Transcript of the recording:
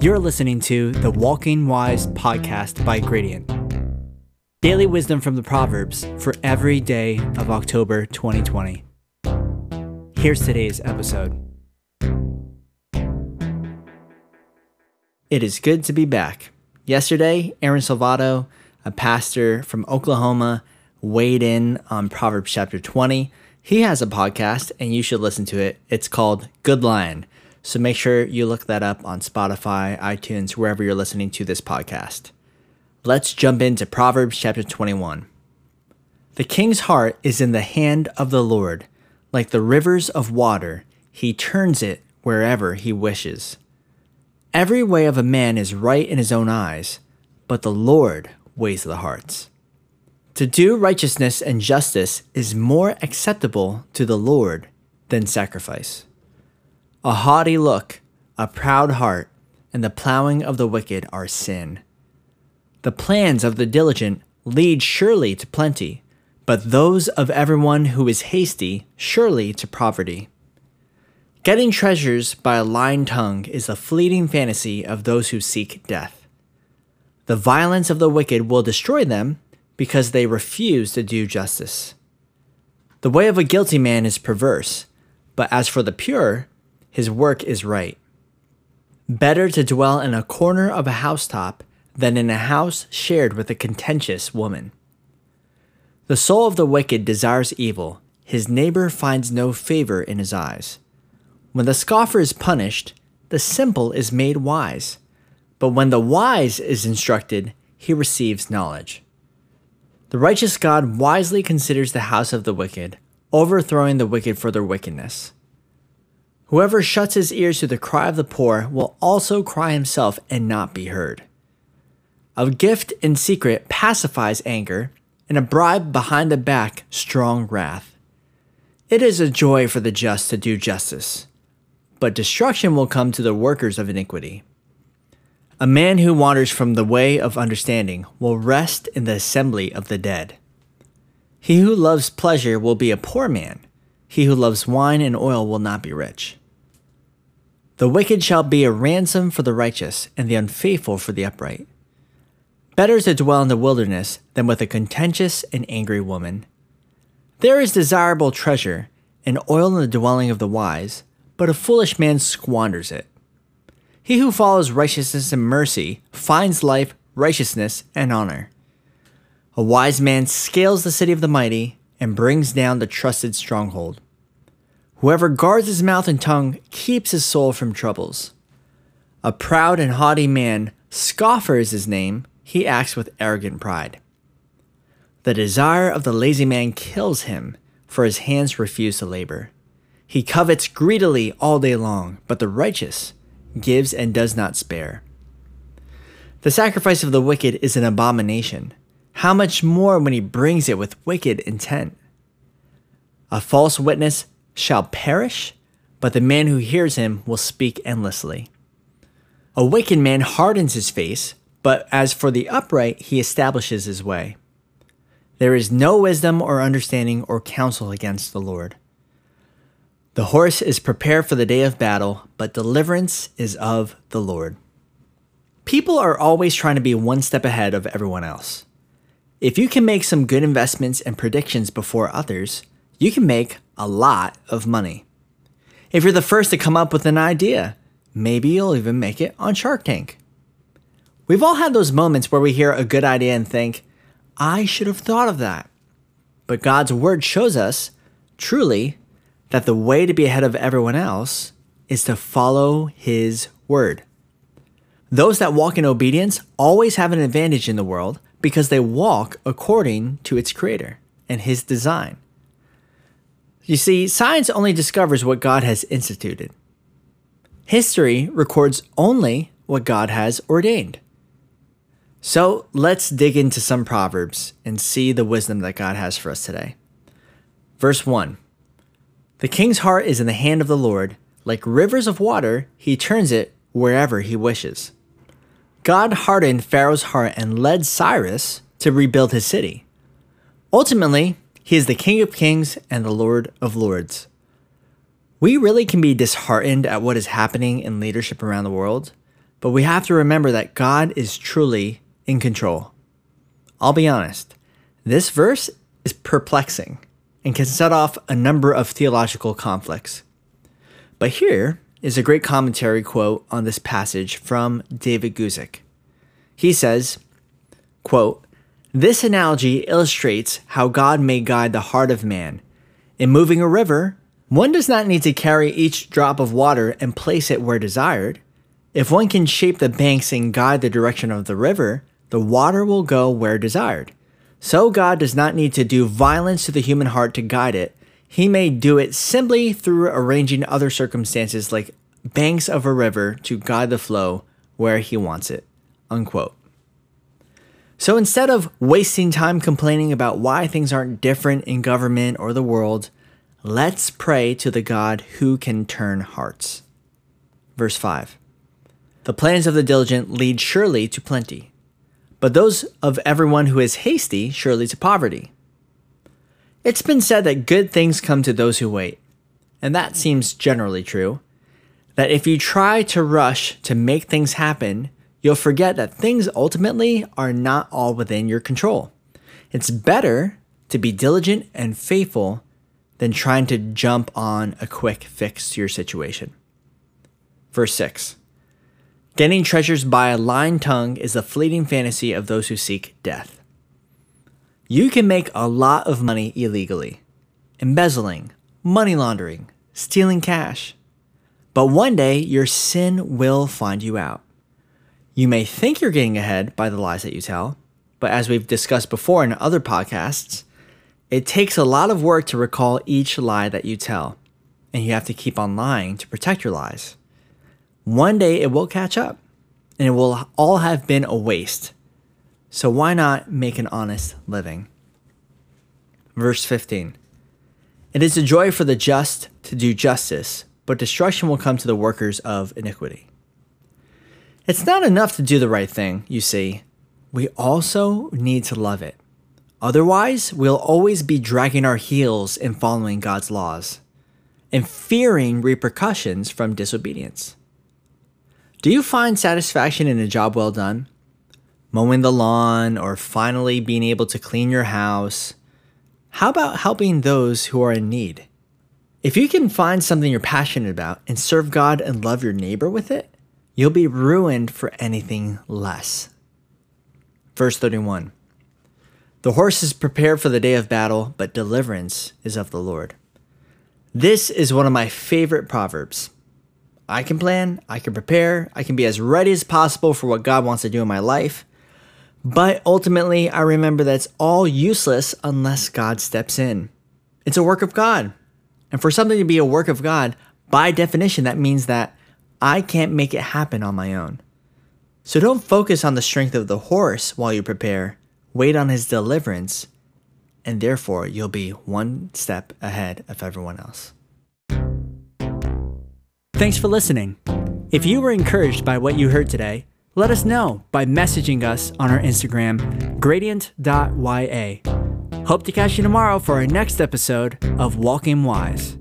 You're listening to the Walking Wise podcast by Gradient. Daily wisdom from the Proverbs for every day of October 2020. Here's today's episode. It is good to be back. Yesterday, Aaron Salvato, a pastor from Oklahoma, weighed in on Proverbs chapter 20. He has a podcast and you should listen to it. It's called Good Lion. So make sure you look that up on Spotify, iTunes, wherever you're listening to this podcast. Let's jump into Proverbs chapter 21. The king's heart is in the hand of the Lord, like the rivers of water, he turns it wherever he wishes. Every way of a man is right in his own eyes, but the Lord weighs the hearts. To do righteousness and justice is more acceptable to the Lord than sacrifice. A haughty look, a proud heart, and the plowing of the wicked are sin. The plans of the diligent lead surely to plenty, but those of everyone who is hasty surely to poverty. Getting treasures by a lying tongue is the fleeting fantasy of those who seek death. The violence of the wicked will destroy them because they refuse to do justice. The way of a guilty man is perverse, but as for the pure, his work is right. Better to dwell in a corner of a housetop than in a house shared with a contentious woman. The soul of the wicked desires evil, his neighbor finds no favor in his eyes. When the scoffer is punished, the simple is made wise, but when the wise is instructed, he receives knowledge. The righteous God wisely considers the house of the wicked, overthrowing the wicked for their wickedness. Whoever shuts his ears to the cry of the poor will also cry himself and not be heard. A gift in secret pacifies anger, and a bribe behind the back strong wrath. It is a joy for the just to do justice, but destruction will come to the workers of iniquity. A man who wanders from the way of understanding will rest in the assembly of the dead. He who loves pleasure will be a poor man. He who loves wine and oil will not be rich. The wicked shall be a ransom for the righteous, and the unfaithful for the upright. Better to dwell in the wilderness than with a contentious and angry woman. There is desirable treasure and oil in the dwelling of the wise, but a foolish man squanders it. He who follows righteousness and mercy finds life, righteousness, and honor. A wise man scales the city of the mighty and brings down the trusted stronghold. Whoever guards his mouth and tongue keeps his soul from troubles. A proud and haughty man, scoffer is his name, he acts with arrogant pride. The desire of the lazy man kills him, for his hands refuse to labor. He covets greedily all day long, but the righteous gives and does not spare. The sacrifice of the wicked is an abomination. How much more when he brings it with wicked intent? A false witness shall perish, but the man who hears him will speak endlessly. A wicked man hardens his face, but as for the upright, he establishes his way. There is no wisdom or understanding or counsel against the Lord. The horse is prepared for the day of battle, but deliverance is of the Lord. People are always trying to be one step ahead of everyone else. If you can make some good investments and predictions before others, you can make a lot of money. If you're the first to come up with an idea, maybe you'll even make it on Shark Tank. We've all had those moments where we hear a good idea and think, I should have thought of that. But God's word shows us, truly, that the way to be ahead of everyone else is to follow his word. Those that walk in obedience always have an advantage in the world because they walk according to its creator and his design. You see, science only discovers what God has instituted. History records only what God has ordained. So let's dig into some Proverbs and see the wisdom that God has for us today. Verse 1 the king's heart is in the hand of the Lord. Like rivers of water, he turns it wherever he wishes. God hardened Pharaoh's heart and led Cyrus to rebuild his city. Ultimately, he is the King of Kings and the Lord of Lords. We really can be disheartened at what is happening in leadership around the world, but we have to remember that God is truly in control. I'll be honest, this verse is perplexing and can set off a number of theological conflicts. But here is a great commentary quote on this passage from David Guzik. He says, quote, This analogy illustrates how God may guide the heart of man. In moving a river, one does not need to carry each drop of water and place it where desired. If one can shape the banks and guide the direction of the river, the water will go where desired. So God does not need to do violence to the human heart to guide it. He may do it simply through arranging other circumstances like banks of a river to guide the flow where he wants it. Unquote. So instead of wasting time complaining about why things aren't different in government or the world, let's pray to the God who can turn hearts. Verse 5 The plans of the diligent lead surely to plenty but those of everyone who is hasty surely to poverty. It's been said that good things come to those who wait, and that seems generally true. That if you try to rush to make things happen, you'll forget that things ultimately are not all within your control. It's better to be diligent and faithful than trying to jump on a quick fix to your situation. Verse 6 Getting treasures by a lying tongue is the fleeting fantasy of those who seek death. You can make a lot of money illegally, embezzling, money laundering, stealing cash. But one day your sin will find you out. You may think you're getting ahead by the lies that you tell, but as we've discussed before in other podcasts, it takes a lot of work to recall each lie that you tell, and you have to keep on lying to protect your lies. One day it will catch up and it will all have been a waste. So why not make an honest living? Verse 15 It is a joy for the just to do justice, but destruction will come to the workers of iniquity. It's not enough to do the right thing, you see. We also need to love it. Otherwise, we'll always be dragging our heels in following God's laws and fearing repercussions from disobedience. Do you find satisfaction in a job well done? Mowing the lawn or finally being able to clean your house? How about helping those who are in need? If you can find something you're passionate about and serve God and love your neighbor with it, you'll be ruined for anything less. Verse 31 The horse is prepared for the day of battle, but deliverance is of the Lord. This is one of my favorite proverbs. I can plan, I can prepare, I can be as ready as possible for what God wants to do in my life. But ultimately, I remember that's all useless unless God steps in. It's a work of God. And for something to be a work of God, by definition, that means that I can't make it happen on my own. So don't focus on the strength of the horse while you prepare, wait on his deliverance, and therefore you'll be one step ahead of everyone else. Thanks for listening. If you were encouraged by what you heard today, let us know by messaging us on our Instagram, gradient.ya. Hope to catch you tomorrow for our next episode of Walking Wise.